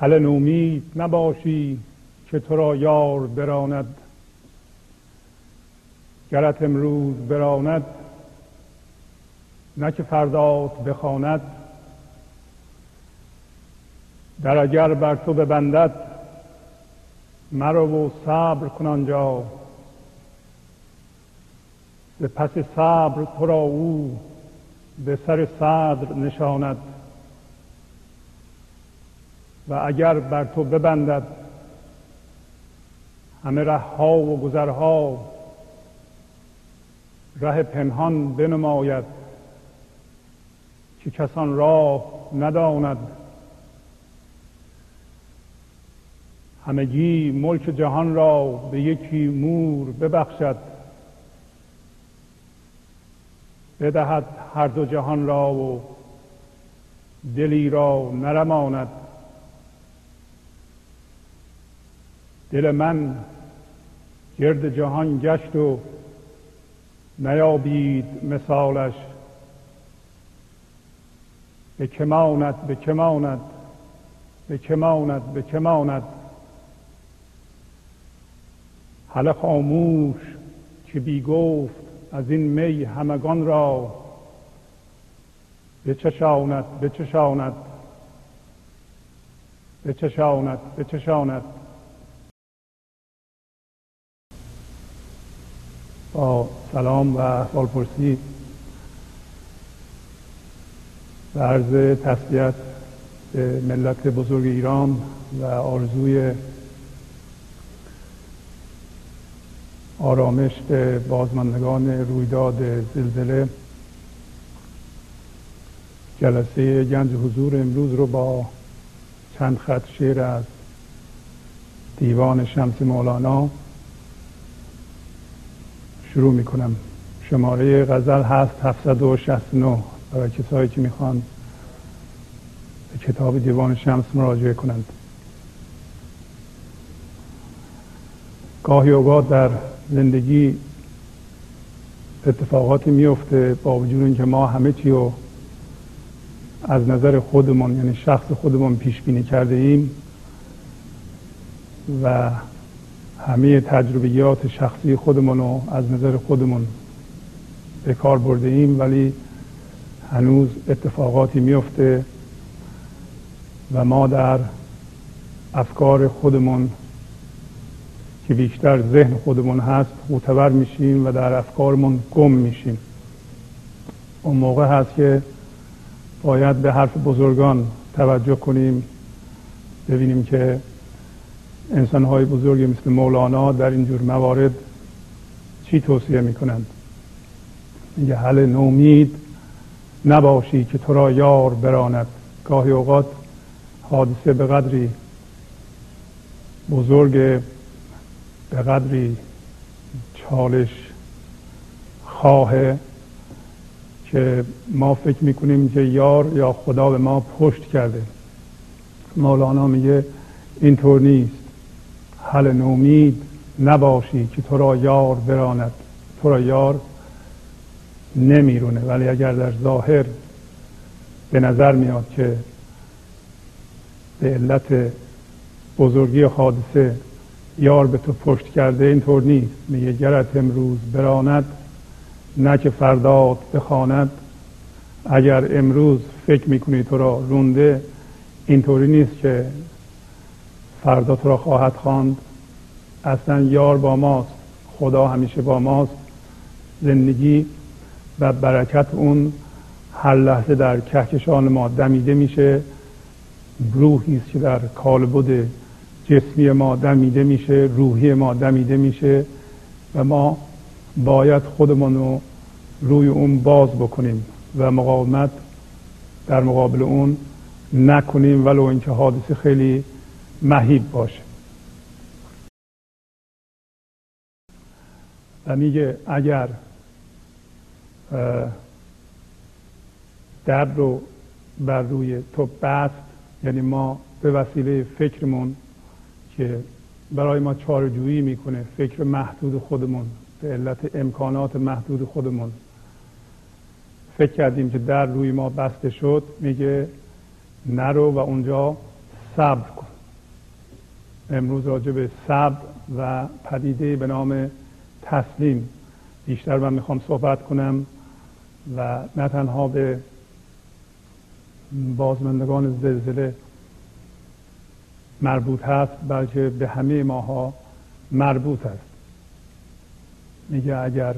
هل نومید نباشی که تو را یار براند. گرت امروز براند نه که فردات بخواند. در اگر بر تو ببندد مرو و صبر کن آنجا. به پس صبر تو را او به سر صدر نشاند. و اگر بر تو ببندد همه ره ها و گذرها ره پنهان بنماید که کسان راه نداند. همگی ملک جهان را به یکی مور ببخشد بدهد هر دو جهان را و دلی را نرماند. دل من گرد جهان گشت و نیابید مثالش. به کماند به کماند به کماند به کماند حالا خاموش که بی گفت از این می همگان را. بچشاند بچشاند بچشاند بچشاند با سلام و احوالپرسی و عرض تسلیت به ملت بزرگ ایران و آرزوی آرامش به بازماندگان رویداد زلزله. جلسه گنج حضور امروز رو با چند خط شعر از دیوان شمس مولانا شروع می‌کنم. شماره غزل هست 769 برای کسایی که می‌خوان به کتاب دیوان شمس مراجعه کنند. گاهی اوقات در زندگی اتفاقاتی میفته با وجود اینکه ما همه چی رو از نظر خودمون یعنی شخص خودمون پیش بینی کرده ایم و همه تجربیات شخصی خودمون رو از نظر خودمون به کار برده ایم ولی هنوز اتفاقاتی میفته و ما در افکار خودمون که بیشتر ذهن خودمون هست معتبر میشیم و در افکارمون گم میشیم. اون موقع هست که باید به حرف بزرگان توجه کنیم ببینیم که انسانهای بزرگی مثل مولانا در اینجور موارد چی توصیه می‌کنند؟ میگه حل نومید نباشی که تو را یار براند. گاهی اوقات حادثه به قدری بزرگ به قدری چالش خواهه که ما فکر می‌کنیم که یار یا خدا به ما پشت کرده. مولانا میگه اینطور نیست. حل نومید نباشی که تو را یار براند. تو را یار نمیرونه. ولی اگر در ظاهر به نظر میاد که به علت بزرگی حادثه یار به تو پشت کرده اینطور نیست. میگه گرت امروز براند نه که فردات بخواند. اگر امروز فکر می‌کنی تو را رونده اینطوری نیست که فردا تو را خواهد خواند. اصلا یار با ماست خدا همیشه با ماست. زندگی و برکت اون هر لحظه در کهکشان ما دمیده میشه. روحی است که در کالبد جسمی ما دمیده میشه روحی ما دمیده میشه و ما باید خودمون رو روی اون باز بکنیم و مقاومت در مقابل اون نکنیم. ولو اینکه حادثه خیلی مهیب باشه. و میگه اگر در رو بر روی تو بست یعنی ما به وسیله فکرمون که برای ما چارجویی می‌کنه فکر محدود خودمون به علت امکانات محدود خودمون فکر کردیم که در روی ما بسته شد میگه نرو و اونجا صبر کن. امروز راجع به صبر و پدیده به نام تسلیم. بیشتر من می‌خوام صحبت کنم و نه تنها به بازمندگان زلزله مربوط هست بلکه به همه ماها مربوط است. میگه اگر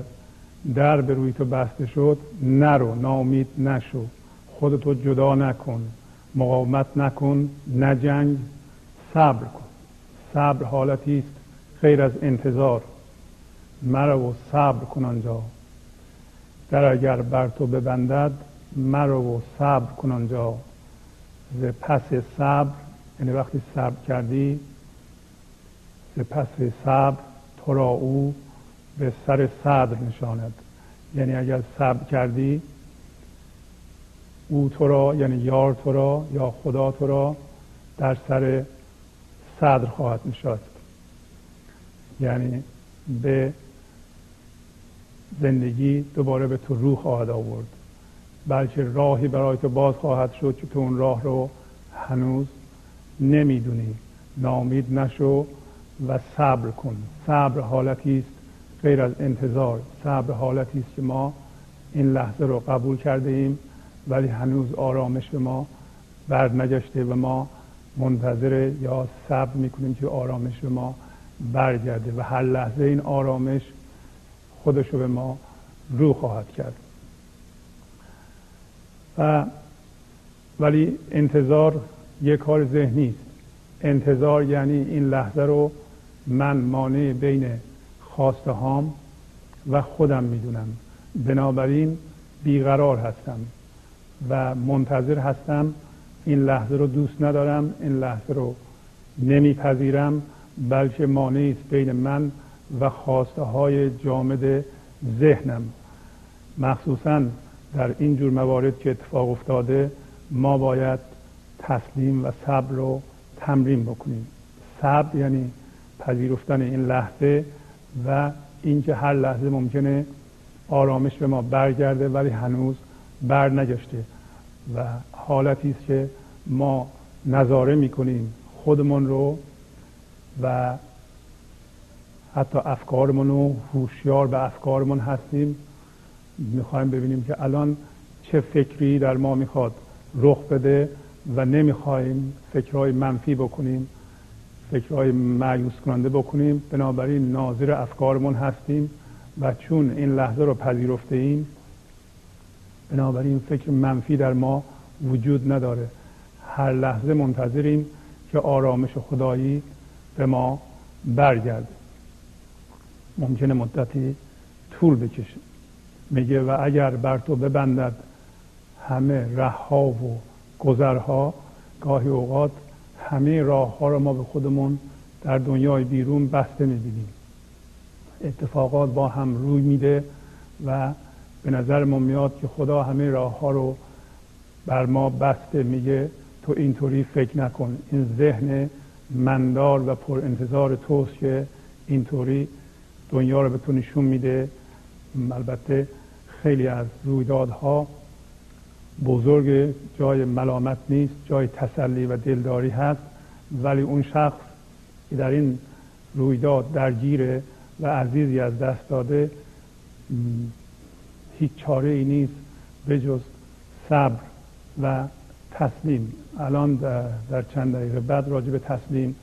در به روی تو بسته شد نرو ناامید نشو. خودتو جدا نکن. مقاومت نکن. نجنگ صبر کن. صبر حالتی است غیر از انتظار. مرو و صبر کن آنجا. در اگر بر تو ببندد مرو و صبر کن آنجا. ز پس صبر یعنی وقتی صبر کردی ز پس صبر تو را او به سر صدر نشاند. یعنی اگر صبر کردی او تو را یعنی یار تو را یا خدا تو را در سر صدر خواهد نشست یعنی به زندگی دوباره به تو روح خواهد آورد. بلکه راهی برای تو باز خواهد شد که تو اون راه رو هنوز نمی‌دونی. نامید نشو و صبر کن. صبر حالتی است غیر از انتظار. صبر حالتی است که ما این لحظه رو قبول کرده ایم ولی هنوز آرامش به ما بر نگشته و ما منتظر یا صبر می‌کنیم که آرامش به ما برگرده و هر لحظه این آرامش خودش رو به ما رو خواهد کرد. و ولی انتظار یک کار ذهنی است. انتظار یعنی این لحظه رو من مانع بین خواسته هام و خودم می‌دونم. بنابراین بیقرار هستم و منتظر هستم این لحظه رو دوست ندارم این لحظه رو نمیپذیرم بلکه مانعی است بین من و خواسته های جامد ذهنم. مخصوصا در این جور موارد که اتفاق افتاده ما باید تسلیم و صبر رو تمرین بکنیم. صبر یعنی پذیرفتن این لحظه و اینکه هر لحظه ممکنه آرامش به ما برگرده ولی هنوز بر نگشته و حالتی است که ما نظاره می‌کنیم خودمون رو و حتی افکارمون رو هوشیار به افکارمون هستیم. می‌خوایم ببینیم که الان چه فکری در ما می‌خواد رخ بده و نمی‌خوایم فکرهای منفی بکنیم فکرهای معیوس کننده بکنیم. بنابراین ناظر افکارمون هستیم و چون این لحظه رو پذیرفته ایم بنابراین فکر منفی در ما وجود نداره. هر لحظه منتظریم که آرامش خدایی به ما برگرده. ممکنه مدتی طول بکشه. میگه و اگر بر تو ببندد همه رهها و گذرها گاهی اوقات همه راه ها رو ما به خودمون در دنیای بیرون بسته می‌بینیم. اتفاقات با هم روی میده و به نظر ما میاد که خدا همه راه ها رو بر ما بسته میگه تو اینطوری فکر نکن. این ذهن مندار و پر انتظار توست که اینطوری دنیا رو به تو نشون میده. البته خیلی از رویدادها بزرگ جای ملامت نیست جای تسلی و دلداری هست ولی اون شخص که در این رویداد درگیره و عزیزی از دست داده هیچ چاره ای نیست به جز صبر و تسلیم. الان در چند دقیقه بعد راجع به تسلیم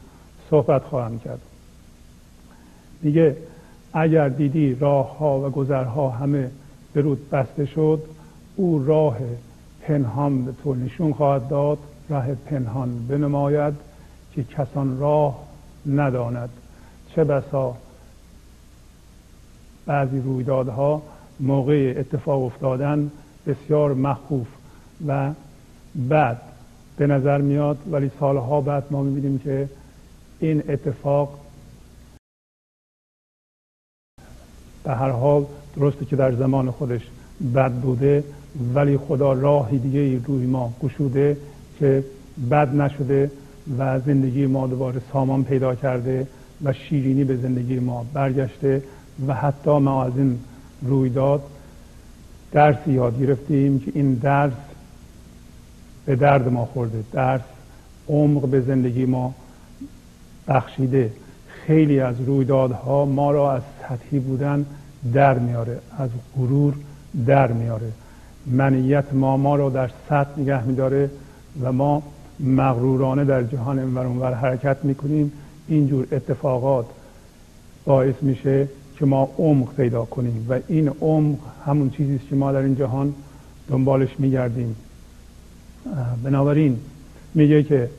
صحبت خواهم کرد. میگه اگر دیدی راه ها و گذرها همه به رود بسته شد او راه پنهان به تو نشون خواهد داد راه پنهان بنماید که کسان راه نداند. چه بسا بعضی رویدادها موقع اتفاق افتادن بسیار مخوف و بعد به نظر میاد ولی سالها بعد ما می‌بینیم که این اتفاق به هر حال درسته که در زمان خودش بد بوده ولی خدا راهی دیگه روی ما گشوده که بد نشده و زندگی ما دوباره سامان پیدا کرده و شیرینی به زندگی ما برگشته و حتی ما از این رویداد درسی یاد گرفتیم که این درس به درد ما خورده. درس عمق به زندگی ما بخشیده. خیلی از رویدادها ما را از سطحی بودن در میاره از غرور در میاره. منیت ما ما را در سطح نگه میداره و ما مغرورانه در جهان اونور حرکت می‌کنیم. اینجور اتفاقات باعث میشه که ما عمق پیدا کنیم و این عمق همون چیزی است که ما در این جهان دنبالش میگردیم. بنابراین میگه که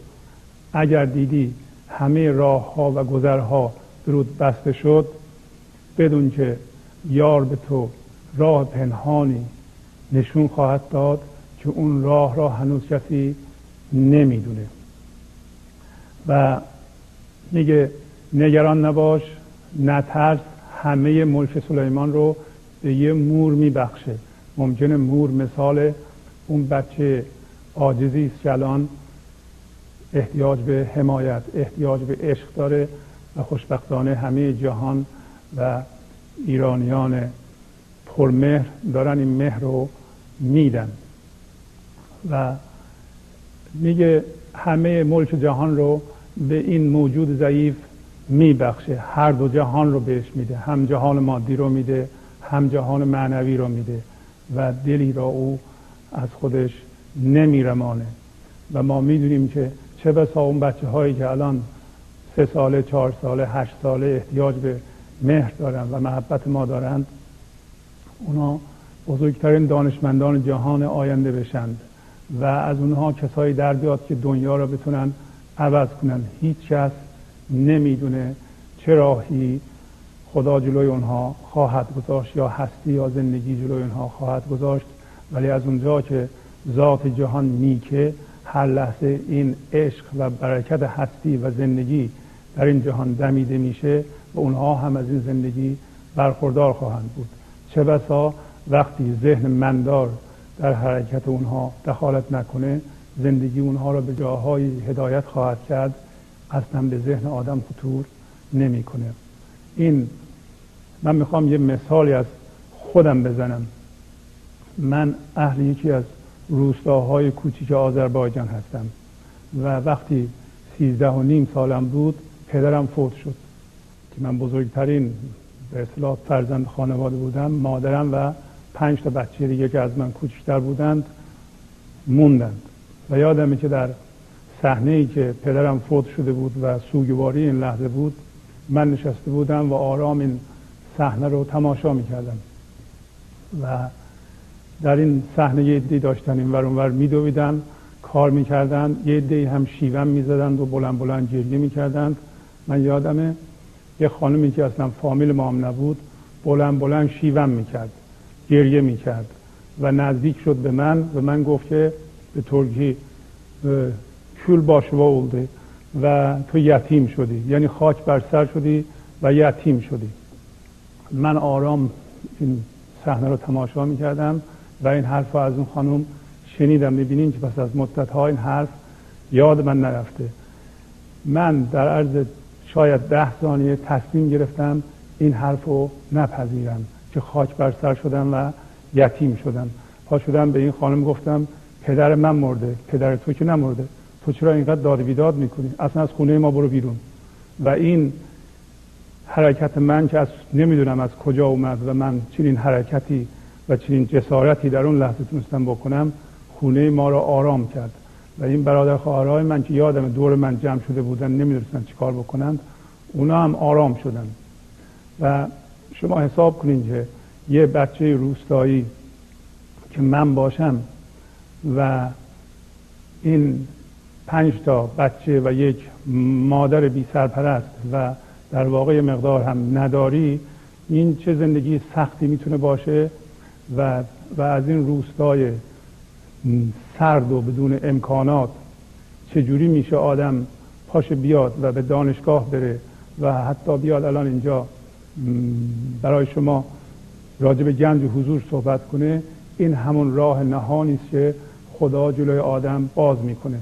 اگر دیدی همه راه ها و گذرها درود بسته شد بدون که یار به تو راه پنهانی نشون خواهد داد که اون راه را هنوز کسی نمی‌دونه. و میگه نگران نباش نترس همه ملک سلیمان رو به یه مور میبخشه. ممکنه مور مثال اون بچه عاجزی است که الان احتیاج به حمایت احتیاج به عشق داره و خوشبختانه همه جهان و ایرانیان پرمهر دارن این مهر رو میدن. و میگه همه ملک جهان رو به این موجود ضعیف میبخشه. هر دو جهان رو بهش میده. هم جهان مادی رو میده هم جهان معنوی رو میده. و دلی را او از خودش نمیرمانه. و ما می‌دونیم که چه بسا اون بچه هایی که الان سه ساله چهار ساله هشت ساله احتیاج به مهر دارن و محبت ما دارند اونا بزرگترین دانشمندان جهان آینده بشند و از اونها کسایی در بیاد که دنیا را بتونن عوض کنن. هیچ کس نمی‌دونه چه راهی خدا جلوی اونها خواهد گذاشت یا هستی یا زندگی جلوی اونها خواهد گذاشت. ولی از اونجا که ذات جهان نیکه هر لحظه این عشق و برکت هستی و زندگی در این جهان دمیده میشه و اونها هم از این زندگی برخوردار خواهند بود. چه بسا وقتی ذهن مندار در حرکت اونها دخالت نکنه زندگی اونها را به جاهای هدایت خواهد کرد. اصلا به ذهن آدم خطور نمی‌کنه. این من می‌خوام یه مثالی از خودم بزنم. من اهل یکی از روستاهای کوچیک آذربایجان هستم و وقتی سیزده و نیم سالم بود پدرم فوت شد که من بزرگترین به اصطلاح فرزند خانواده بودم. مادرم و پنج تا بچه دیگه که از من کوچکتر بودند موندند. و یادمه که در صحنه ای که پدرم فوت شده بود و سوگواری این لحظه بود من نشسته بودم و آرام این صحنه رو تماشا می‌کردم. و در این صحنه یه دی داشتن این ور اونور میدویدن کار می‌کردن یه دی هم شیون می‌زدند و بلند بلند گریه می‌کردند. من یادمه یه خانمی که اصلا فامیل ما هم نبود بلند بلند شیون می‌کرد گریه می‌کرد و نزدیک شد به من و من گفت که به ترکی کول باش و و تو یتیم شدی. یعنی خاک بر سر شدی و یتیم شدی. من آرام این صحنه رو تماشا می‌کردم و این حرف از اون خانم شنیدم. می‌بینین که پس از مدت ها این حرف یاد من نرفته. من در عرض شاید ده ثانیه تصمیم گرفتم این حرف رو نپذیرم که خاک بر سر شدم و یتیم شدم. پا شدم به این خانم گفتم پدر من مرده پدر تو که نمرده. تو چرا اینقدر داد بیداد می‌کنی. اصلا از خونه ما برو بیرون. و این حرکت من که از نمی‌دونم از کجا اومد و من چنین حرکتی و چنین جسارتی در اون لحظه تونستم بکنم خونه ما را آرام کرد. و این برادر خواهرای من که یادم دور من جمع شده بودن نمی‌دونستن چیکار بکنند اونا هم آرام شدن. و شما حساب کنید که یه بچه روستایی که من باشم و این پنج تا بچه و یک مادر بی سرپرست و در واقع مقدار هم نداری این چه زندگی سختی می‌تونه باشه؟ و, و از این روستای سرد و بدون امکانات چجوری میشه آدم پاش بیاد و به دانشگاه بره و حتی بیاد الان اینجا؟ برای شما راجع به گنج حضور صحبت کنه این همون راه نهانی است که خدا جلوی آدم باز می‌کنه.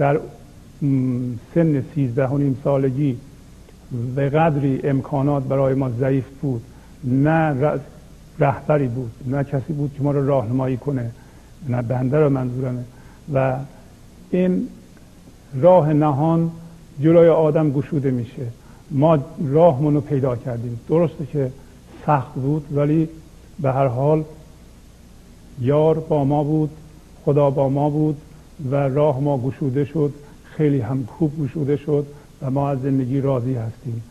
در سن سیزده و نیم سالگی به قدری امکانات برای ما ضعیف بود. نه رهبری بود نه کسی بود که ما رو راهنمایی کنه نه بنده رو منظورمه و این راه نهان جلوی آدم گشوده میشه. ما راهمون رو پیدا کردیم. درسته که سخت بود ولی به هر حال یار با ما بود خدا با ما بود. و راه ما گشوده شد خیلی هم خوب گشوده شد و ما از زندگی راضی هستیم.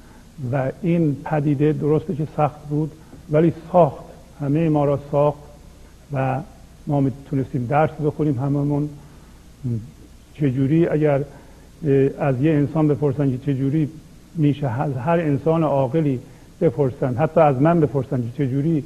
و این پدیده درسته که سخت بود ولی ساخت. همه ما را ساخت و ما می‌تونستیم درس بخونیم هممون. چجوری اگر از یه انسان بپرسن که چجوری میشه از هر انسان عاقلی بپرسن حتی از من بپرسن که چجوری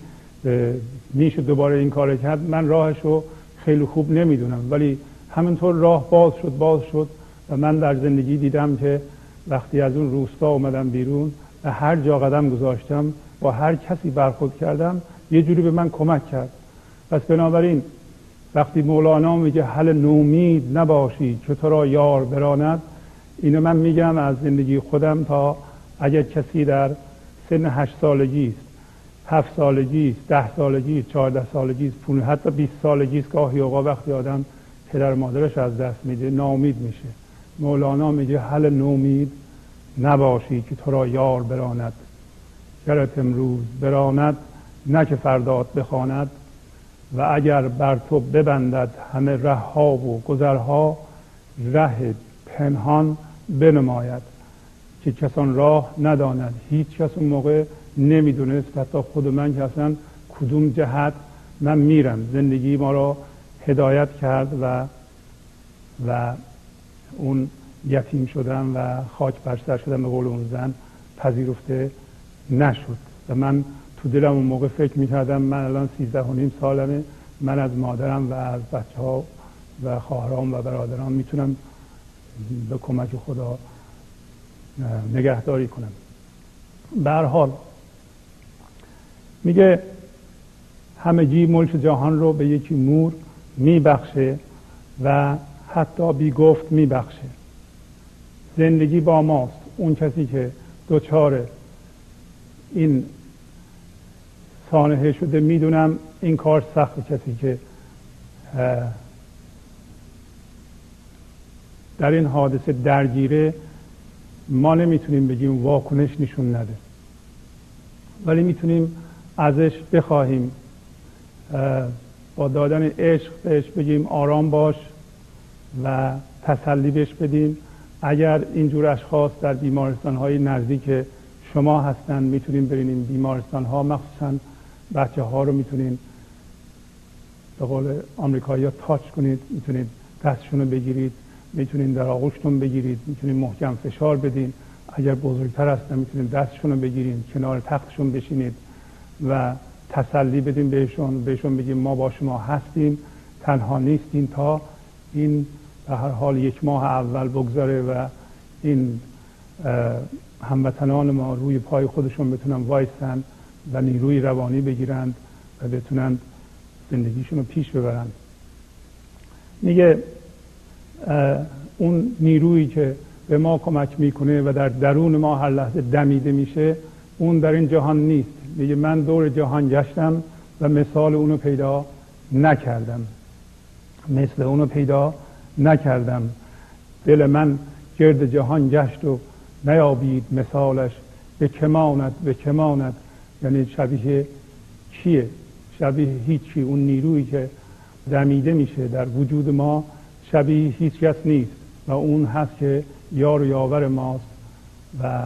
میشه دوباره این کار کرد من راهش رو خیلی خوب نمی‌دونم. ولی همینطور راه باز شد باز شد و من در زندگی دیدم که وقتی از اون روستا اومدم بیرون و هر جا قدم گذاشتم با هر کسی برخورد کردم یه جوری به من کمک کرد. پس بنابراین وقتی مولانا میگه حل نومید نباشی که تو را یار براند اینو من میگم از زندگی خودم تا اگر کسی در سن هشت سالگی است هفت سالگی است ده سالگی است چهارده سالگی است حتی بیست سالگی است گاهی اوقا وقتی آدم پدر مادرش از دست میده نامید میشه. مولانا میگه حل نومید نباشی که تو را یار براند. گرت امروز براند نه که فردات بخواند. و اگر بر تو ببندد همه ره ها و گذرها ره پنهان بنماید. که کسان راه نداند هیچ کس اون موقع نمی‌دونست حتی خود من که اصلا کدوم جهت من میرم. زندگی ما را هدایت کرد و و اون یتیم شدم و خاک بر شدم به قول اون زن پذیرفته نشد. و من تو دلم اون موقع فکر می‌کردم من الان سیزده و نیم سالمه. من از مادرم و از بچه ها و خواهرام و برادران می‌تونم به کمک خدا نگهداری کنم. به حال میگه همگی ملک جهان رو به یکی مور میبخشه و حتی بی گفت میبخشه. زندگی با ماست. اون کسی که دوچار این سانحه شده می‌دونم این کار سخت. کسی که در این حادثه درگیره ما نمی‌تونیم بگیم واکنش نشون نده. ولی می‌تونیم ازش بخواهیم با دادن عشق بهش بگیم آرام باش و تسلی بهش بدیم. اگر اینجور اشخاص در بیمارستان های نزدیک شما هستن می‌تونیم برین این بیمارستان ها مخصوصا بچه ها رو می‌تونین به قول آمریکایی ها تاچ کنید می‌تونید دستشون رو بگیرید می‌تونید در آغوشتون بگیرید می‌تونید محکم فشار بدین. اگر بزرگتر هستن می‌تونید دستشون رو بگیرید کنار تختشون بشینید و تسلی بدیم بهشون بهشون بگیم ما با شما هستیم تنها نیستیم تا این به هر حال یک ماه اول بگذاره و این هموطنان ما روی پای خودشون بتونن وایستن و نیروی روانی بگیرند و بتونن زندگیشون رو پیش ببرند میگه اون نیرویی که به ما کمک می‌کنه و در درون ما هر لحظه دمیده میشه اون در این جهان نیست. میگه من دور جهان گشتم و مثال اونو پیدا نکردم. مثل اونو پیدا نکردم. دل من گرد جهان گشت و نیابید مثالش. به کماند به کماند یعنی شبیه چیه شبیه هیچی. اون نیرویی که دمیده میشه در وجود ما شبیه هیچ کس نیست و اون هست که یار و یاور ماست و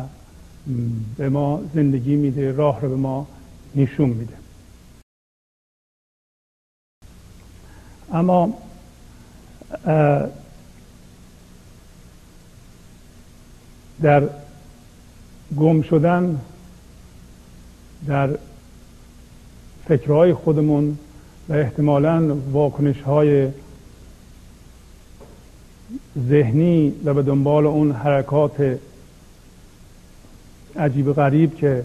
به ما زندگی میده راه رو به ما نشون میده. اما در گم شدن در فکرهای خودمون و احتمالا واکنش های ذهنی و به دنبال اون حرکات عجیب غریب که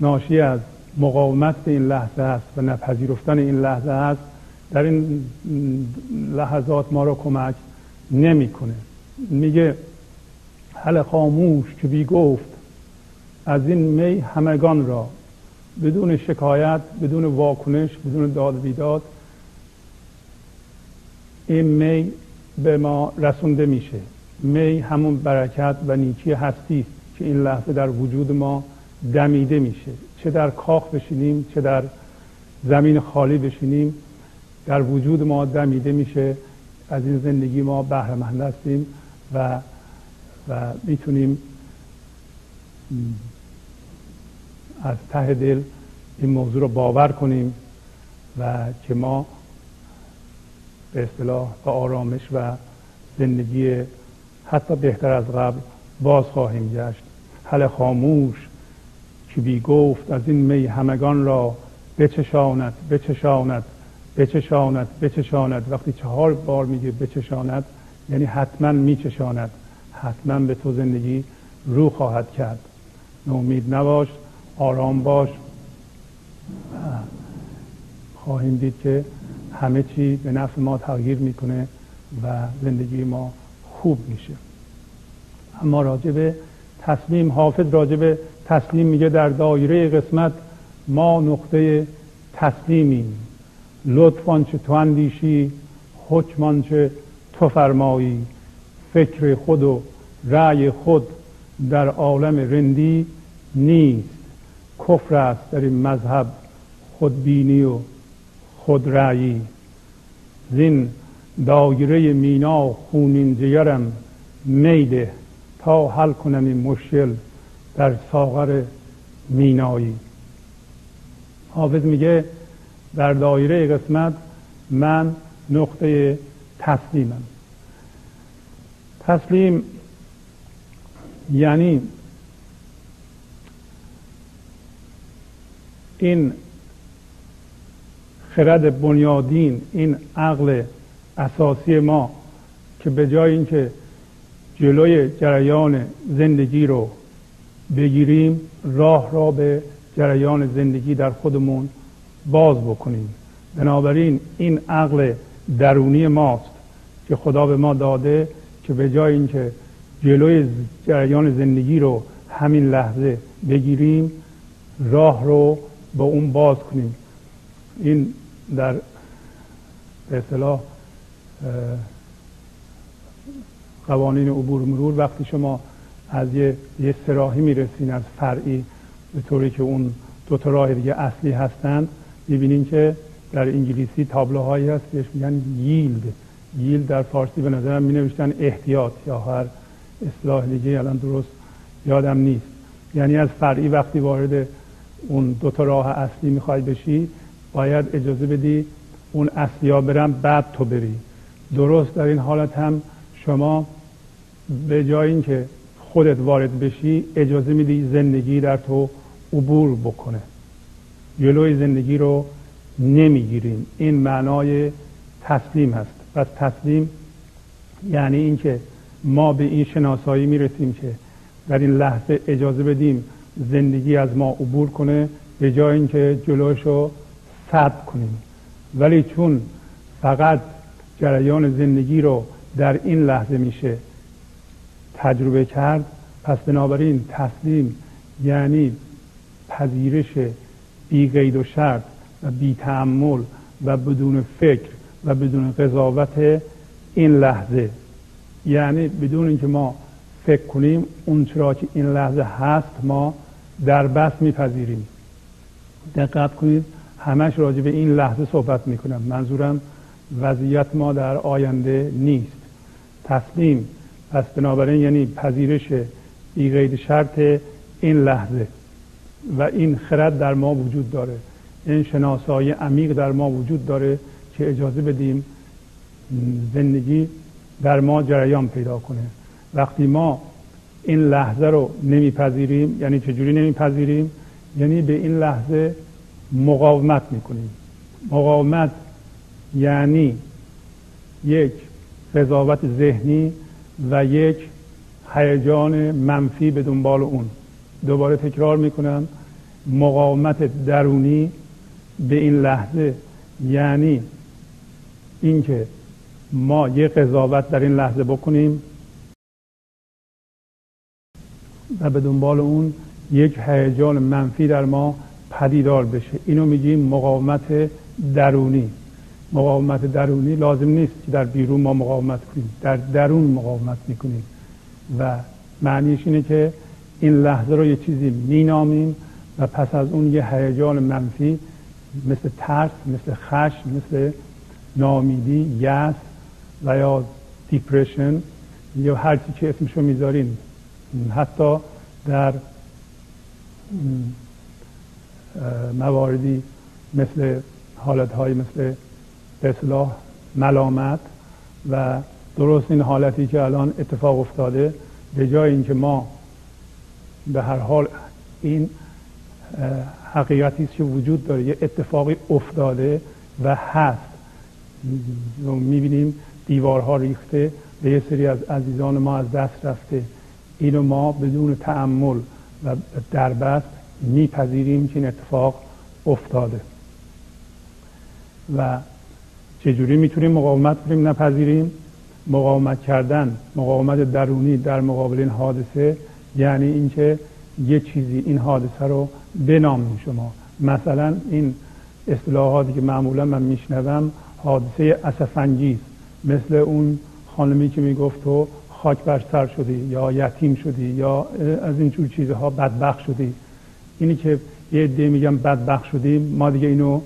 ناشی از مقاومت به این لحظه است و نپذیرفتن این لحظه است در این لحظات ما را کمک نمی‌کنه. میگه حل خاموش که بی گفت از این می همگان را بدون شکایت بدون واکنش بدون داد بیداد این می به ما رسونده میشه. می همون برکت و نیکی هستی است. که این لحظه در وجود ما دمیده میشه. چه در کاخ بشینیم چه در زمین خالی بشینیم در وجود ما دمیده میشه. از این زندگی ما بهرهمند هستیم و و می‌تونیم از ته دل این موضوع رو باور کنیم و که ما به اصطلاح به آرامش و زندگی حتی بهتر از قبل باز خواهیم گشت. حل خاموش که بی گفت از این می همگان را بچشاند بچشاند بچشاند بچشاند. وقتی چهار بار میگه بچشاند یعنی حتما میچشاند. حتما به تو زندگی رو خواهد کرد. نومید نباش آرام باش. خواهیم دید که همه چی به نفع ما تغییر می‌کنه و زندگی ما خوب میشه. اما راجب تصمیم حافظ راجب تصمیم میگه در دایره قسمت ما نقطه تصمیمیم لطفان چه تو اندیشی حکمان چه تو فرمایی. فکر خود و رأی خود در عالم رندی نیست. کفر است در این مذهب خودبینی و خود رأیی زین دایره مینا خونین جگرم میده. تا حل کنم این مشکل در ساغر مینایی. حافظ میگه در دایره قسمت من نقطه تسلیمم. تسلیم یعنی این خرد بنیادین این عقل اساسی ما که به جای اینکه جلوی جریان زندگی رو بگیریم راه را به جریان زندگی در خودمون باز بکنیم. بنابراین این عقل درونی ماست که خدا به ما داده که به جای اینکه جلوی جریان زندگی رو همین لحظه بگیریم راه رو با اون باز کنیم. این در به اصطلاح قوانین عبور مرور. وقتی شما از یه, یه سراحی می‌رسین از فرعی به طوری که اون دو تا راه دیگه اصلی هستند می‌بینین که در انگلیسی تابلوهایی هست بهش میگن ییلد. ییلد در فارسی به نظرم می نوشتن احتیاط یا هر اصلاح دیگه الان درست یادم نیست. یعنی از فرعی وقتی وارد اون دو تا راه اصلی می‌خوای بشی باید اجازه بدی اون اصلی ها برم بعد تو بری. درست در این حالت هم شما به جای اینکه خودت وارد بشی اجازه میدی زندگی در تو عبور بکنه. جلوی زندگی رو نمی‌گیریم. این معنای تسلیم هست. پس تسلیم یعنی اینکه ما به این شناسایی می‌رسیم که در این لحظه اجازه بدیم زندگی از ما عبور کنه به جای اینکه جلوش رو سد کنیم. ولی چون فقط جریان زندگی رو در این لحظه میشه تجربه کرد پس بنابراین تسلیم یعنی پذیرش بی قید و شرط و بی تعمل و بدون فکر و بدون قضاوت این لحظه. یعنی بدون اینکه ما فکر کنیم اون چرا که این لحظه هست ما در بس میپذیریم. دقت کنید همش راجع به این لحظه صحبت می‌کنم. منظورم وضعیت ما در آینده نیست. تسلیم پس بنابراین یعنی پذیرش بیقید شرط این لحظه و این خرد در ما وجود داره. این شناسایی عمیق در ما وجود داره که اجازه بدیم زندگی در ما جریان پیدا کنه. وقتی ما این لحظه رو نمیپذیریم یعنی چجوری نمیپذیریم؟ یعنی به این لحظه مقاومت می‌کنیم. مقاومت یعنی یک قضاوت ذهنی و یک هیجان منفی به دنبال اون. دوباره تکرار می‌کنم مقاومت درونی به این لحظه یعنی اینکه ما یه قضاوت در این لحظه بکنیم و به دنبال اون یک هیجان منفی در ما پدیدار بشه. اینو میگیم مقاومت درونی. مقاومت درونی لازم نیست که در بیرون ما مقاومت کنیم. در درون مقاومت می‌کنیم. و معنیش اینه که این لحظه رو یه چیزی مینامیم و پس از اون یه هیجان منفی مثل ترس مثل خشم مثل نامیدی یس و یا دیپریشن یا هر چی که اسمشو می‌ذارین. حتی در مواردی مثل حالت مثل به اصلاح ملامت و درست این حالتی که الان اتفاق افتاده به جای اینکه ما به هر حال این حقیقتی است که وجود داره یه اتفاقی افتاده و هست. می‌بینیم دیوارها ریخته به یه سری از عزیزان ما از دست رفته. اینو ما بدون تعمل و دربست میپذیریم که این اتفاق افتاده. و چجوری می‌تونیم مقاومت کنیم نپذیریم؟ مقاومت کردن مقاومت درونی در مقابل این حادثه یعنی اینکه یه چیزی این حادثه رو بنامیم شما. مثلا این اصطلاحاتی که معمولا من میشنوم حادثه اسفنگیز مثل اون خانمی که می‌گفت تو خاک بر شدی یا یتیم شدی یا از این جور چیزها بدبخ شدی. اینی که یه عده میگم بدبخ شدیم ما دیگه اینو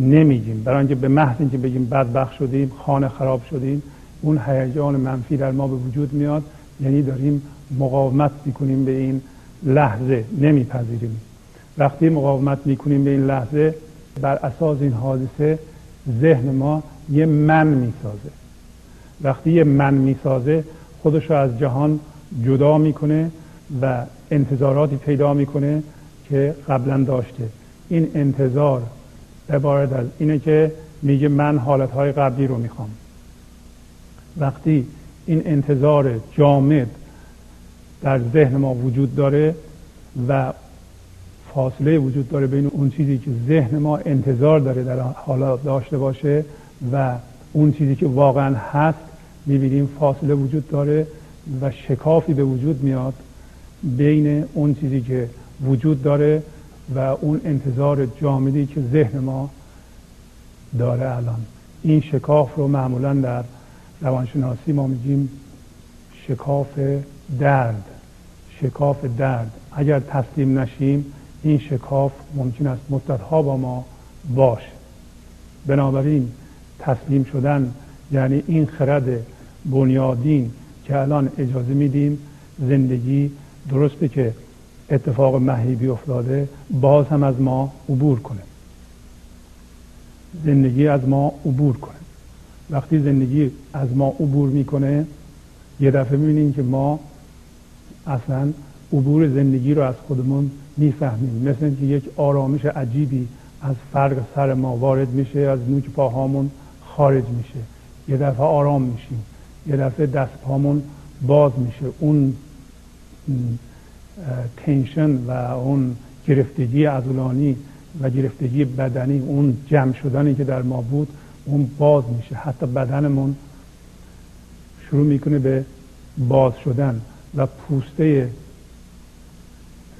نمیگیم. برای اینکه به محض اینکه بگیم بدبخ شدیم خانه خراب شدیم اون هیجان منفی در ما به وجود میاد. یعنی داریم مقاومت می‌کنیم به این لحظه. نمیپذیریم. وقتی مقاومت می‌کنیم به این لحظه بر اساس این حادثه ذهن ما یه من می‌سازه. وقتی یه من می‌سازه خودش رو از جهان جدا می‌کنه و انتظاراتی پیدا می‌کنه که قبلا داشته. این انتظار عبارت از اینه که میگه من حالتهای قبلی رو می‌خوام. وقتی این انتظار جامد در ذهن ما وجود داره و فاصله وجود داره بین اون چیزی که ذهن ما انتظار داره در حالا داشته باشه و اون چیزی که واقعا هست می‌بینیم فاصله وجود داره و شکافی به وجود میاد بین اون چیزی که وجود داره و اون انتظار جامدی که ذهن ما داره الان. این شکاف رو معمولا در روانشناسی ما میگیم شکاف درد شکاف درد. اگر تسلیم نشیم این شکاف ممکن است مدتها با ما باشه. بنابراین تسلیم شدن یعنی این خرد بنیادین که الان اجازه میدیم زندگی درسته که اتفاق مهیبی افتاده باز هم از ما عبور کنه. زندگی از ما عبور کنه. وقتی زندگی از ما عبور می‌کنه یه دفعه می‌بینیم که ما اصلا عبور زندگی رو از خودمون می‌فهمیم. مثل اینکه یک آرامش عجیبی از فرق سر ما وارد میشه از نوک پاهامون خارج میشه. یه دفعه آرام میشیم. یه دفعه دست پامون باز میشه. اون تنشن و اون گرفتگی عضلانی و گرفتگی بدنی اون جمع شدنی که در ما بود اون باز میشه. حتی بدنمون شروع می‌کنه به باز شدن و پوسته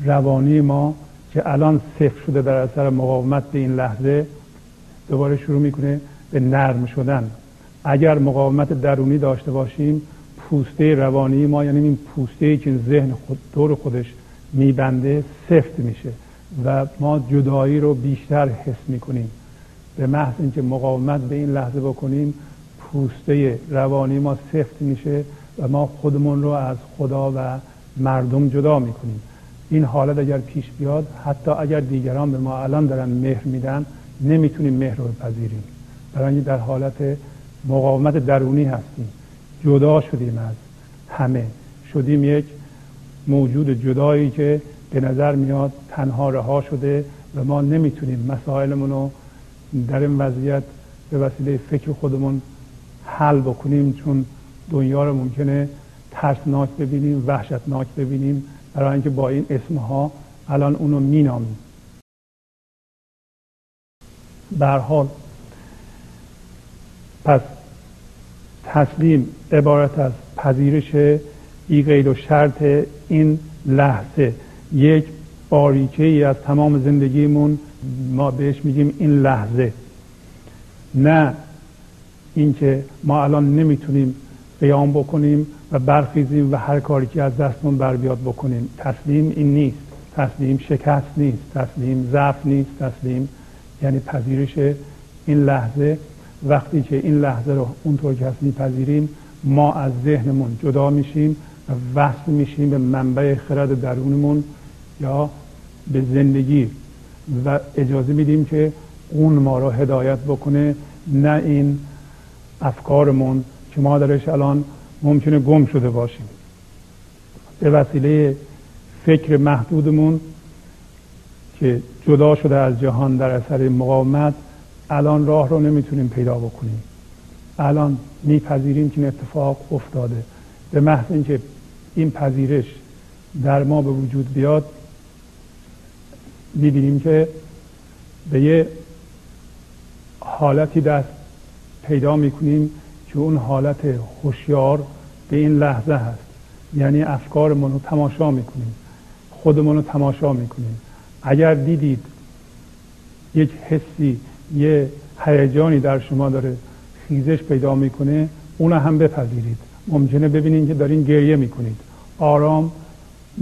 روانی ما که الان صفر شده در اثر مقاومت به این لحظه دوباره شروع می‌کنه به نرم شدن. اگر مقاومت درونی داشته باشیم پوسته روانی ما یعنی این پوسته ای که ذهن خود دور خودش میبنده سفت میشه و ما جدایی رو بیشتر حس می‌کنیم. به محض اینکه مقاومت به این لحظه بکنیم پوسته روانی ما سفت میشه و ما خودمون رو از خدا و مردم جدا می‌کنیم. این حالت اگر پیش بیاد حتی اگر دیگران به ما الان دارن مهر میدن نمی‌تونیم مهر رو بپذیریم. برای در حالت مقاومت درونی هستیم. جدا شدیم از همه. شدیم یک موجود جدایی که به نظر میاد تنها رها شده و ما نمی‌تونیم مسائلمون رو در این وضعیت به وسیله فکر خودمون حل بکنیم چون دنیا رو ممکنه ترسناک ببینیم وحشتناک ببینیم. برای اینکه با این اسمها الان اونو مینامیم. به حال پس تسلیم عبارت از پذیرش قید و شرط این لحظه. یک باریکه ای از تمام زندگیمون ما بهش میگیم این لحظه. نه اینکه ما الان نمی‌تونیم قیام بکنیم و برخیزیم و هر کاری که از دستمون بر بیاد بکنیم. تسلیم این نیست. تسلیم شکست نیست. تسلیم ضعف نیست. تسلیم یعنی پذیرش این لحظه. وقتی که این لحظه رو اونطور که هست میپذیریم ما از ذهنمون جدا میشیم و وصل میشیم به منبع خرد درونمون یا به زندگی و اجازه میدیم که اون ما رو هدایت بکنه نه این افکارمون که ما درش الان ممکنه گم شده باشیم. به وسیله فکر محدودمون که جدا شده از جهان در اثر مقاومت الان راه رو نمی‌تونیم پیدا بکنیم. الان میپذیریم که این اتفاق افتاده. به محض اینکه این پذیرش در ما به وجود بیاد می‌بینیم که به یه حالتی دست پیدا می‌کنیم که اون حالت هوشیار به این لحظه هست. یعنی افکارمون رو تماشا می‌کنیم. خودمون رو تماشا می‌کنیم. اگر دیدید یک حسی یه هیجانی در شما داره خیزش پیدا می‌کنه اون هم بپذیرید. ممکنه ببینید که دارین گریه می‌کنید. آرام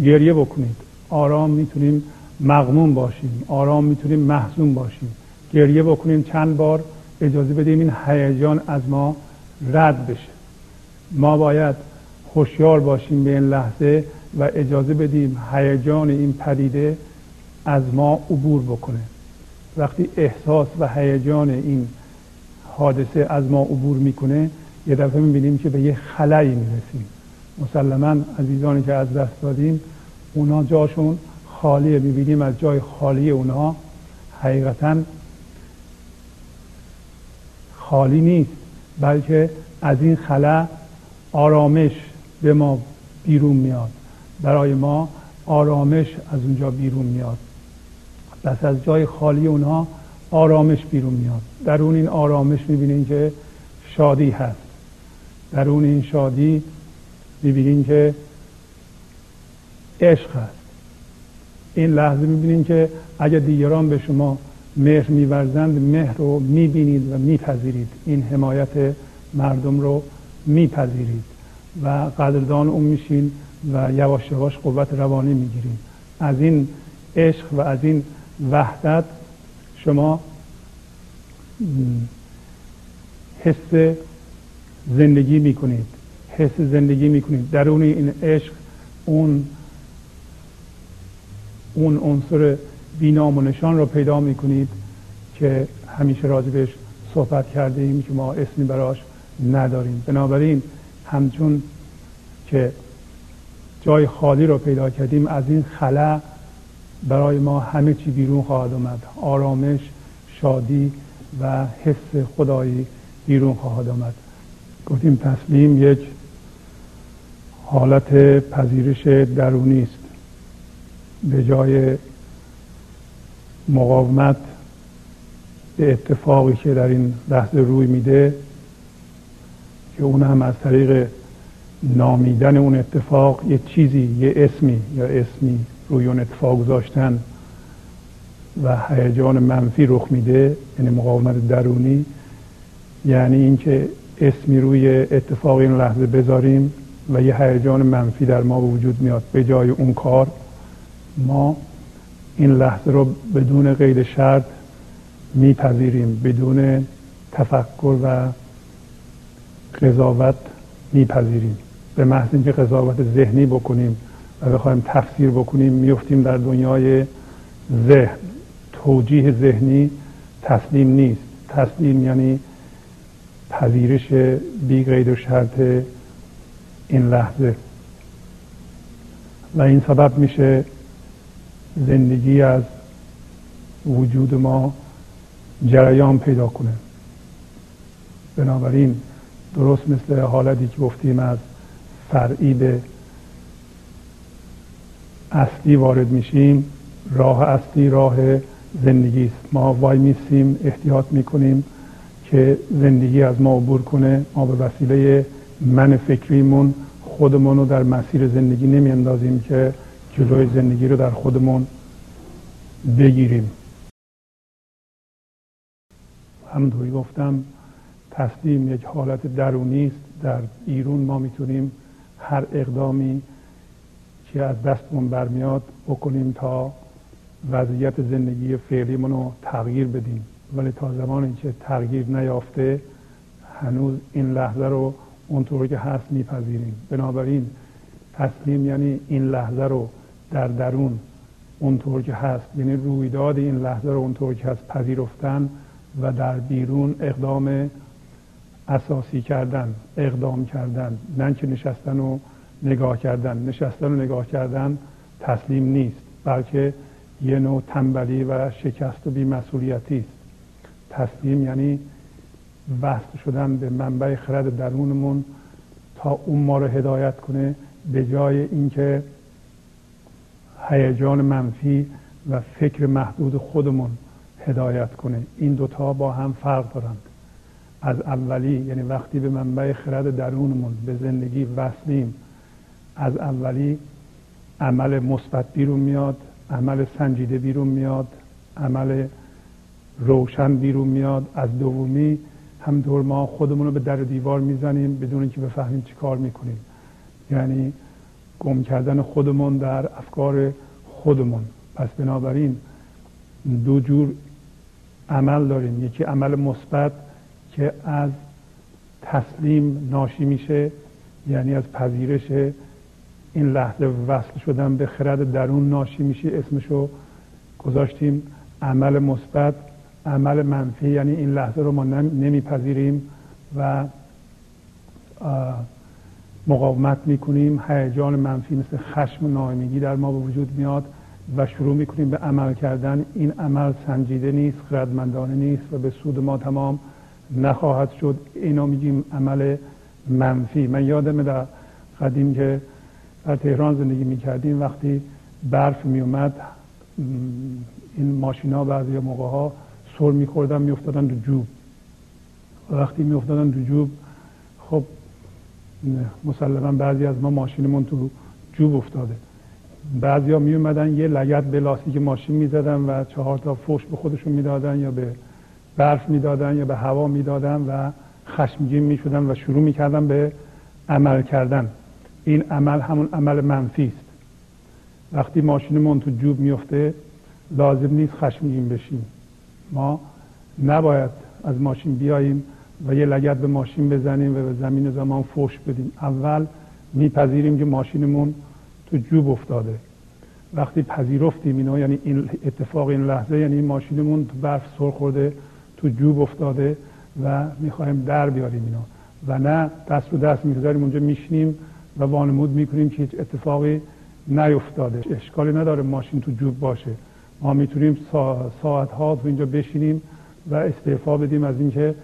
گریه بکنید. آرام می‌تونیم مغموم باشیم. آرام می‌تونیم محزون باشیم. گریه بکنیم چند بار اجازه بدیم این هیجان از ما رد بشه. ما باید هوشیار باشیم به این لحظه و اجازه بدیم هیجان این پدیده از ما عبور بکنه. وقتی احساس و هیجان این حادثه از ما عبور می‌کنه یه دفعه می‌بینیم که به یه خلایی می‌رسیم. مسلما عزیزانی که از دست دادیم اونا جاشون خالیه. می‌بینیم از جای خالی اونا. حقیقتا خالی نیست بلکه از این خلا آرامش به ما بیرون میاد. برای ما آرامش از اونجا بیرون میاد. پس از جای خالی اونها آرامش بیرون میاد. در اون این آرامش می‌بینین که شادی هست. در اون این شادی می‌بینین که عشق هست. این لحظه می‌بینین که اگر دیگران به شما مهر میورزند مهر رو می‌بینید و میپذیرید. این حمایت مردم رو میپذیرید و قدردان اون میشین و یواش یواش قوت روانی می‌گیرید. از این عشق و از این وحدت شما حس زندگی می‌کنید. حس زندگی می‌کنید. درون این عشق اون اون عنصر بینام و نشان رو پیدا می‌کنید که همیشه راجبش صحبت کرده ایم که ما اسمی براش نداریم. بنابراین همچون که جای خالی رو پیدا کردیم از این خلا برای ما همه چی بیرون خواهد آمد. آرامش شادی و حس خدایی بیرون خواهد آمد. گفتیم تسلیم یک حالت پذیرش درونی است. به جای مقاومت به اتفاقی که در این لحظه روی میده که اون هم از طریق نامیدن اون اتفاق یه چیزی یه اسمی یا اسمی روی اون اتفاق گذاشتن و هیجان منفی رخ میده یعنی مقاومت درونی. یعنی اینکه اسمی روی اتفاق این لحظه بذاریم و یه هیجان منفی در ما وجود میاد. به جای اون کار ما این لحظه رو بدون قید شرط میپذیریم بدون تفکر و قضاوت میپذیریم. به محض اینکه قضاوت ذهنی بکنیم. و بخوایم تفسیر بکنیم میفتیم در دنیای ذهن. توجیه ذهنی تسلیم نیست. تسلیم یعنی پذیرش بی قید و شرط این لحظه. و این سبب میشه زندگی از وجود ما جریان پیدا کنه. بنابراین درست مثل حالتی که گفتیم از فرعی به اصلی وارد میشیم راه اصلی راه زندگی است. ما وای میسیم احتیاط می‌کنیم که زندگی از ما عبور کنه. ما به وسیله من فکریمون خودمون رو در مسیر زندگی نمیاندازیم که جلوی زندگی رو در خودمون بگیریم. همونطوری گفتم تسلیم یک حالت درونی است. در بیرون ما می‌تونیم هر اقدامی که از دستمون برمیاد بکنیم تا وضعیت زندگی فعلیمون رو تغییر بدیم. ولی تا زمانی که تغییر نیافته هنوز این لحظه رو اونطور که هست میپذیریم. بنابراین تسلیم یعنی این لحظه رو در درون اونطور که هست یعنی رویداد این لحظه رو اونطور که هست پذیرفتن و در بیرون اقدام اساسی کردن اقدام کردن. نه که نشستن و نگاه کردن نشستن و نگاه کردن تسلیم نیست بلکه یه نوع تنبلی و شکست و بیمسئولیتی است. تسلیم یعنی وصل شدن به منبع خرد درونمون تا اون ما رو هدایت کنه به جای اینکه هیجان منفی و فکر محدود خودمون هدایت کنه. این دوتا با هم فرق دارند. از اولی یعنی وقتی به منبع خرد درونمون به زندگی وصلیم از اولی عمل مثبت بیرون میاد عمل سنجیده بیرون میاد عمل روشن بیرون میاد. از دومی همطور ما خودمون رو به در دیوار می‌زنیم بدون اینکه بفهمیم چی کار می‌کنیم. یعنی گم کردن خودمون در افکار خودمون. پس بنابراین دو جور عمل داریم. یکی عمل مثبت که از تسلیم ناشی میشه یعنی از پذیرش این لحظه وصل شدن به خرد درون ناشی میشه اسمشو گذاشتیم. عمل مثبت عمل منفی یعنی این لحظه رو ما نمیپذیریم و مقاومت می‌کنیم. هیجان منفی مثل خشم و ناامیدی در ما به وجود میاد و شروع می‌کنیم به عمل کردن. این عمل سنجیده نیست خردمندانه نیست و به سود ما تمام نخواهد شد. اینو میگیم عمل منفی. من یادم در قدیم که در تهران زندگی می‌کردیم. وقتی برف میومد این ماشینا بعضی موقع ها سر میخوردن میافتادن دو جوب. و وقتی میافتادن دو جوب خب مسلما بعضی از ما ماشینمون تو جوب افتاده. بعضی ها می اومدن یه لگت به لاستیک ماشین می‌زدن و چهار تا فوش به خودشون می‌دادن یا به برف می‌دادن یا به هوا می‌دادن و خشمگین می‌شدن و شروع می‌کردن به عمل کردن. این عمل همون عمل منفی است. وقتی ماشینمون تو جوب میفته لازم نیست خشمگین بشیم. ما نباید از ماشین بیاییم و یه لگت به ماشین بزنیم و به زمین زمان فوش بدیم. اول میپذیریم که ماشینمون تو جوب افتاده. وقتی پذیرفتیم اینا یعنی این اتفاق این لحظه یعنی ماشینمون تو برف سر خورده تو جوب افتاده و می‌خوایم در بیاریم اینا و نه دست رو دست می‌گذاریم اونجا میشنیم و وانمود می‌کنیم که هیچ اتفاقی نیفتاده. اشکالی نداره ماشین تو جوب باشه. ما می‌تونیم ساعت ها تو اینجا بشینیم و استعفا بدیم از اینکه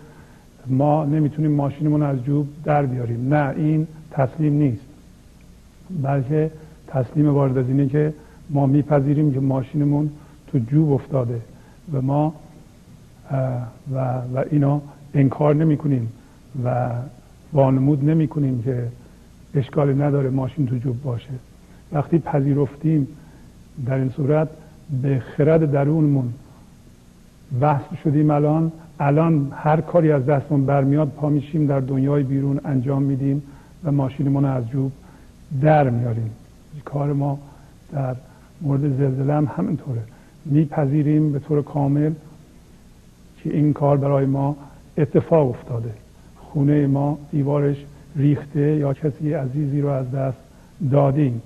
ما نمی‌تونیم ماشینمون از جوب در بیاریم. نه این تسلیم نیست. بلکه تسلیم وارد از اینه که ما میپذیریم که ماشینمون تو جوب افتاده و ما و, و اینا انکار نمی کنیم و وانمود نمی کنیم که اشکالی نداره ماشین تو جوب باشه. وقتی پذیرفتیم در این صورت به خرد درونمون وصل شدیم الان الان هر کاری از دستمون برمیاد پا میشیم در دنیای بیرون انجام میدیم و ماشینمون از جوب در میاریم. کار ما در مورد زلزله هم همینطوره. میپذیریم به طور کامل که این کار برای ما اتفاق افتاده. خونه ما دیوارش ریخته یا کسی عزیزی رو از دست دادیم.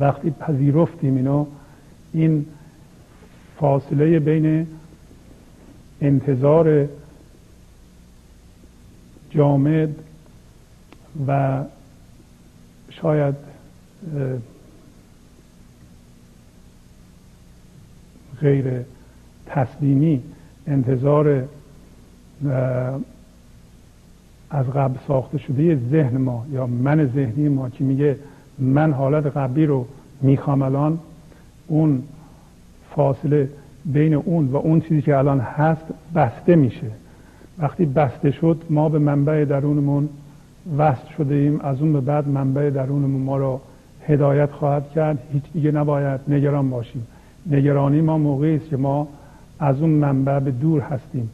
وقتی پذیرفتیم اینو این فاصله بین انتظار جامد و شاید غیر تسلیمی انتظار از قبل ساخته شده ذهن ما یا من ذهنی ما که میگه من حالت قبلی رو می‌خوام الان اون فاصله بین اون و اون چیزی که الان هست بسته میشه. وقتی بسته شد ما به منبع درونمون وصل شده ایم از اون به بعد منبع درونمون ما رو هدایت خواهد کرد. هیچ دیگه نباید نگران باشیم. نگرانی ما موقعی است که ما از اون منبع به دور هستیم.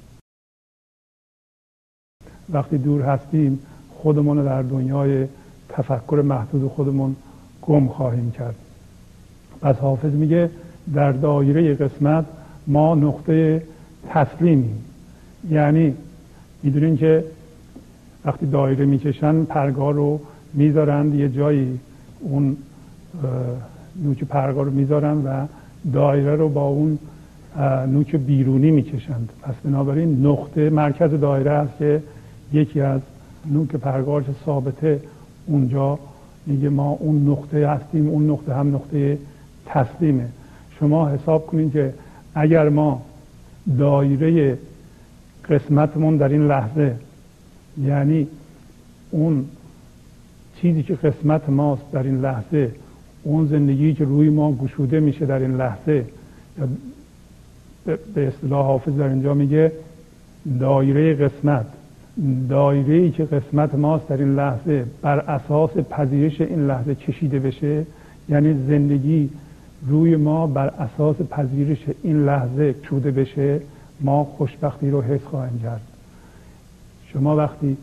وقتی دور هستیم خودمون در دنیای تفکر محدود خودمون گم خواهیم کرد. پس حافظ میگه در دایره قسمت ما نقطه تسلیمیم. یعنی می‌دونین که وقتی دایره می‌کشن پرگار رو می‌ذارند یه جایی اون نوک پرگار رو می‌ذارن و دایره رو با اون نوک بیرونی می‌کشند. پس بنابراین نقطه مرکز دایره است که یکی از نوک پرگار ثابته اونجا میگه ما اون نقطه هستیم اون نقطه هم نقطه تسلیمه. شما حساب کنید که اگر ما دایره قسمتمون در این لحظه یعنی اون چیزی که قسمت ماست در این لحظه اون زندگی که روی ما گشوده میشه در این لحظه به اصطلاح حافظ در اینجا میگه دایره قسمت دایره ای که قسمت ماست در این لحظه بر اساس پذیرش این لحظه کشیده بشه یعنی زندگی روی ما بر اساس پذیرش این لحظه چوده بشه ما خوشبختی رو حس خواهیم کرد. شما وقتی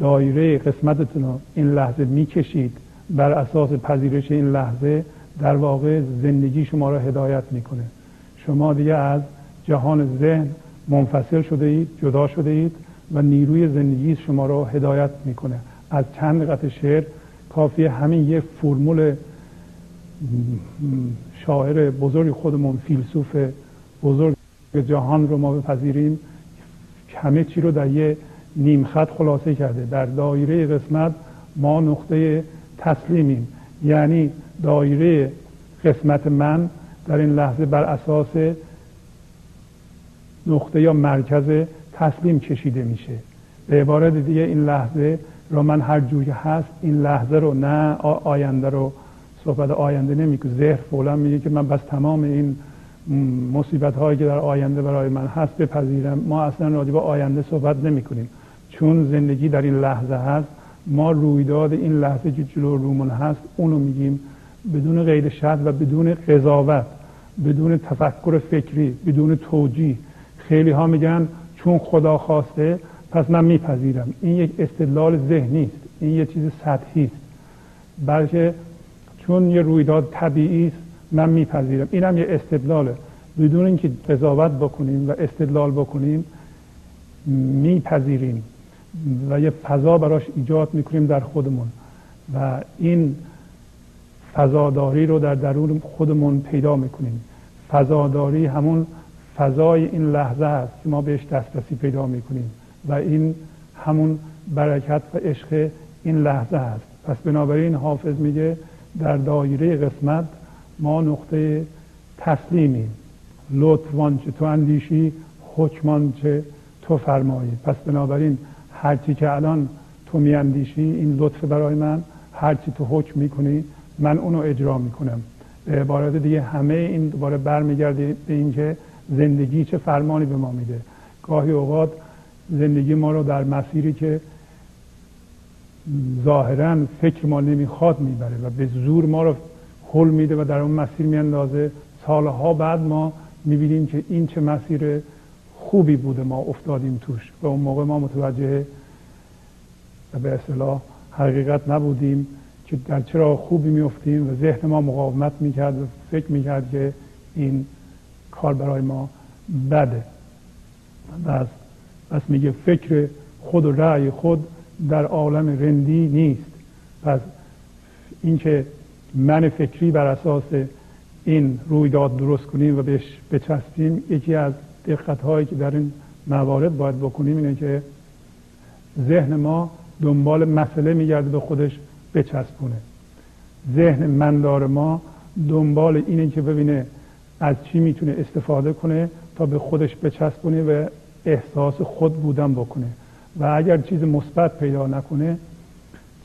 دایره قسمتتون رو این لحظه می‌کشید بر اساس پذیرش این لحظه در واقع زندگی شما را هدایت می‌کنه. شما دیگه از جهان ذهن منفصل شده اید جدا شده اید. و نیروی زندگی شما را هدایت می‌کنه. از چند قطع شعر کافی همین یه فرمول شاعر بزرگ خودمون فیلسوف بزرگ جهان رو ما بپذیریم. همه چی رو در یه نیم خط خلاصه کرده. در دایره قسمت ما نقطه تسلیمیم. یعنی دایره قسمت من در این لحظه بر اساس نقطه یا مرکز تسلیم کشیده میشه. به عبارت دیگه این لحظه رو من هر جوری هست این لحظه رو نه آینده رو صحبت آینده نمی که ذهن فولا میگه که من بس تمام این مصیبت هایی که در آینده برای من هست بپذیرم. ما اصلا راجع به آینده صحبت نمی کنیم چون زندگی در این لحظه هست ما رویداد این لحظه که جلو رومون هست اونو میگیم بدون قید شرط و بدون قضاوت بدون تفکر فکری بدون توجیه. خیلی ها میگن چون خدا خواسته پس من میپذیرم. این یک استدلال ذهنی است. این یه چیز سطحی است. بلکه چون یه رویداد طبیعی است من میپذیرم. اینم یه استدلاله. بدون اینکه قضاوت بکنیم و استدلال بکنیم میپذیریم و یه فضا براش ایجاد می‌کنیم در خودمون. و این فضاداری رو در درون خودمون پیدا می‌کنیم. فضاداری همون فضای این لحظه است که ما بهش دسترسی پیدا می‌کنیم و این همون برکت و عشق این لحظه است. پس بنابراین حافظ میگه در دایره قسمت ما نقطه تسلیمیم. لطفان چه تو اندیشی حکمان چه تو فرمایی. پس بنابراین هرچی که الان تو میاندیشی این لطف برای من هرچی تو حکم می‌کنی من اونو اجرا می‌کنم. به عبارت دیگه همه این دوباره برمیگرده به اینکه زندگی چه فرمانی به ما میده. گاهی اوقات زندگی ما رو در مسیری که ظاهرا فکر ما نمی‌خواد می‌بره و به زور ما رو حل میده و در اون مسیر میاندازه. سالها بعد ما می‌بینیم که این چه مسیر خوبی بوده ما افتادیم توش و اون موقع ما متوجه به اصطلاح حقیقت نبودیم که در چرا خوبی میفتیم و ذهن ما مقاومت می‌کرد و فکر می‌کرد که این کار برای ما بده. بس, بس میگه فکر خود و رأی خود در عالم رندی نیست. پس اینکه من فکری بر اساس این رویداد درست کنیم و بهش بچسبیم یکی از دقت هایی که در این موارد باید بکنیم اینه که ذهن ما دنبال مسئله میگرده به خودش بچسبونه. ذهن مندار ما دنبال اینه که ببینه از چی می‌تونه استفاده کنه تا به خودش بچسبونه و احساس خود بودن بکنه. و اگر چیز مثبت پیدا نکنه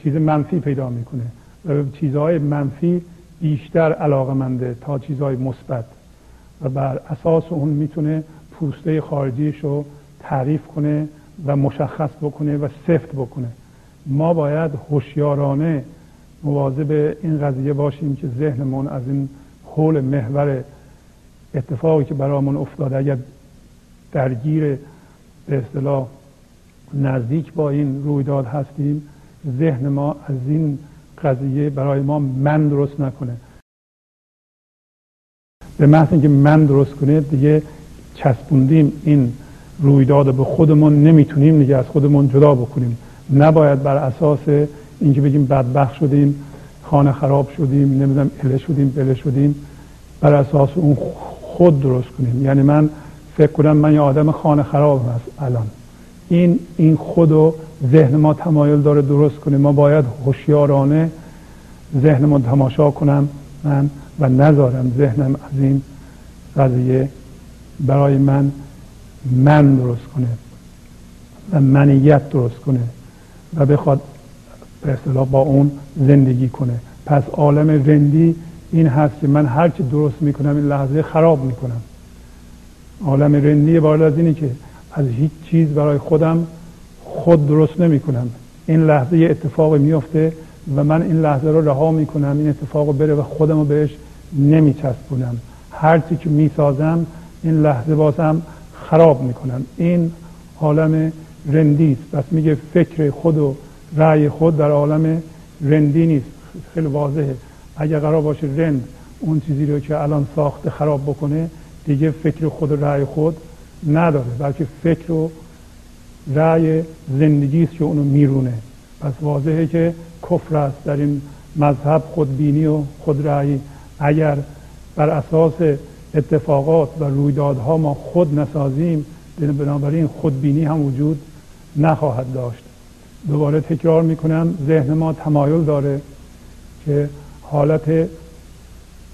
چیز منفی پیدا می‌کنه. و به چیزهای منفی بیشتر علاقه منده تا چیزهای مثبت. و بر اساس اون می‌تونه پوسته خارجیش رو تعریف کنه و مشخص بکنه و سفت بکنه. ما باید هوشیارانه مواظب این قضیه باشیم که ذهنمون از این حول محور اتفاقی که برامون افتاده اگر درگیر به اصطلاح نزدیک با این رویداد هستیم ذهن ما از این قضیه برای ما من درست نکنه. به محض اینکه من درست کنه دیگه چسبوندیم این رویداد به خودمون نمی‌تونیم دیگه از خودمون جدا بکنیم. نباید بر اساس اینکه بگیم بدبخت شدیم خانه خراب شدیم نمی‌دونم اله شدیم بله شدیم بر اساس اون خود درست کنیم. یعنی من فکر کنم من یه آدم خانه خراب هست الان. این این خود و ذهن ما تمایل داره درست کنیم. ما باید هوشیارانه ذهنمون تماشا کنم من و نذارم ذهنم از این قضیه برای من من درست کنه و منیت درست کنه و بخواد به اصطلاح با اون زندگی کنه. پس عالم رندی این هست که من هر چی درست می‌کنم این لحظه خراب می‌کنم. عالم رندی بالا از اینه که از هیچ چیز برای خودم خود درست نمی‌کنم. این لحظه یه اتفاقی میفته و من این لحظه رو رها می‌کنم این اتفاق بره و خودم رو بهش نمیچسبونم. هر چی که می‌سازم این لحظه بازم خراب می‌کنم. این عالم رندی است. پس میگه فکر خود و رأی خود در عالم رندی نیست. خیلی واضحه. اگر قرار باشه رند اون چیزی رو که الان ساخته خراب بکنه دیگه فکر خود و رأی خود نداره بلکه فکر و رأی زندگی است که اونو میرونه. پس واضحه که کفر است در این مذهب خودبینی و خود رأی اگر بر اساس اتفاقات و رویدادها ما خود نسازیم بنابراین خودبینی هم وجود نخواهد داشت. دوباره تکرار می‌کنم ذهن ما تمایل داره که حالت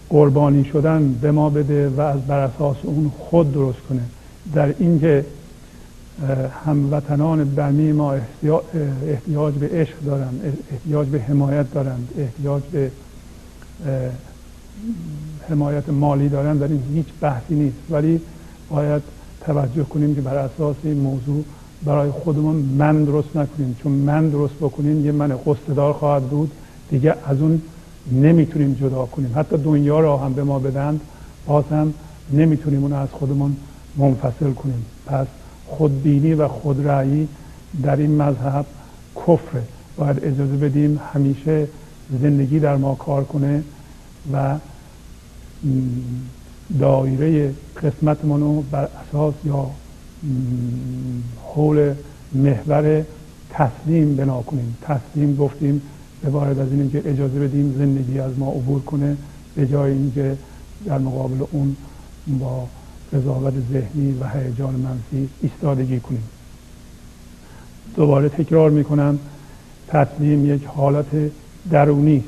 قربانی شدن به ما بده و از بر اساس اون خود درست کنه. در اینکه هموطنان بمی ما احتیاج به عشق دارند احتیاج به حمایت دارند احتیاج به حمایت مالی دارند در این هیچ بحثی نیست. ولی باید توجه کنیم که بر اساس این موضوع برای خودمون من درست نکنیم. چون من درست بکنیم یه من قصدار خواهد بود. دیگه از اون نمی‌تونیم جدا کنیم. حتی دنیا را هم به ما بدند باز هم نمی‌تونیم اون از خودمون منفصل کنیم. پس خودبینی و خودرأیی در این مذهب کفره. باید اجازه بدیم همیشه زندگی در ما کار کنه و دایره قسمتمون رو بر اساس یا حول محور تسلیم بنا کنیم. تسلیم گفتیم عبارت از اینه که اجازه بدیم زندگی از ما عبور کنه به جای اینکه در مقابل اون با قضاوت ذهنی و هیجان منفی ایستادگی کنیم. دوباره تکرار می‌کنم تسلیم یک حالت درونی است.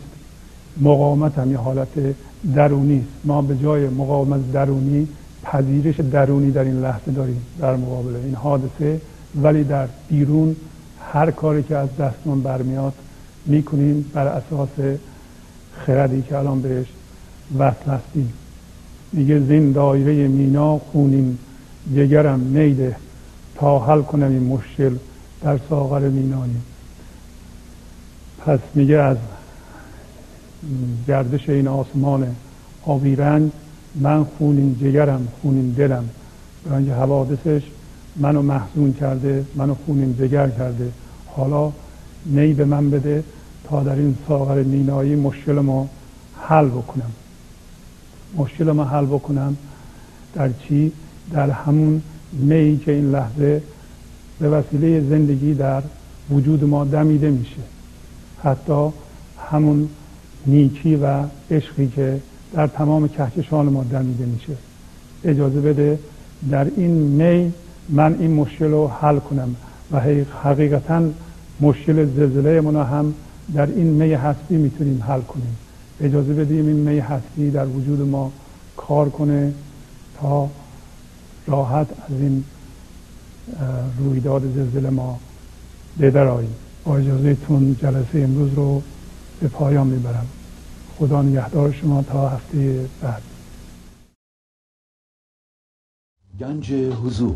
مقاومت هم یک حالت درونی است. ما به جای مقاومت درونی پذیرش درونی در این لحظه داریم در مقابل این حادثه ولی در بیرون هر کاری که از دستمون برمیاد می‌کنیم بر اساس خردی که الان بهش وصل هستیم. میگه زین دایره مینا خونین جگرم میده تا حل کنم این مشکل در ساغر مینانی. پس میگه از گردش این آسمان آبی رنگ من خونین جگرم خونین دلم. برای حوادثش منو محزون کرده منو خونین جگر کرده. حالا نی به من بده تا در این ساغر مینایی مشکل ما حل بکنم. مشکل ما حل بکنم در چی؟ در همون می که این لحظه به وسیله زندگی در وجود ما دمیده میشه. حتی همون نیکی و عشقی که در تمام کهکشان ما دمیده میشه. اجازه بده در این می من این مشکل رو حل کنم و حقیقتا مشکل زلزله منا هم در این می هستی می‌تونیم حل کنیم. اجازه بدیم این می هستی در وجود ما کار کنه تا راحت از این رویداد زلزله ما بدراییم با اجازه تون جلسه امروز رو به پایان می‌برم. خدا نگهدار شما تا هفته بعد. گنج حضور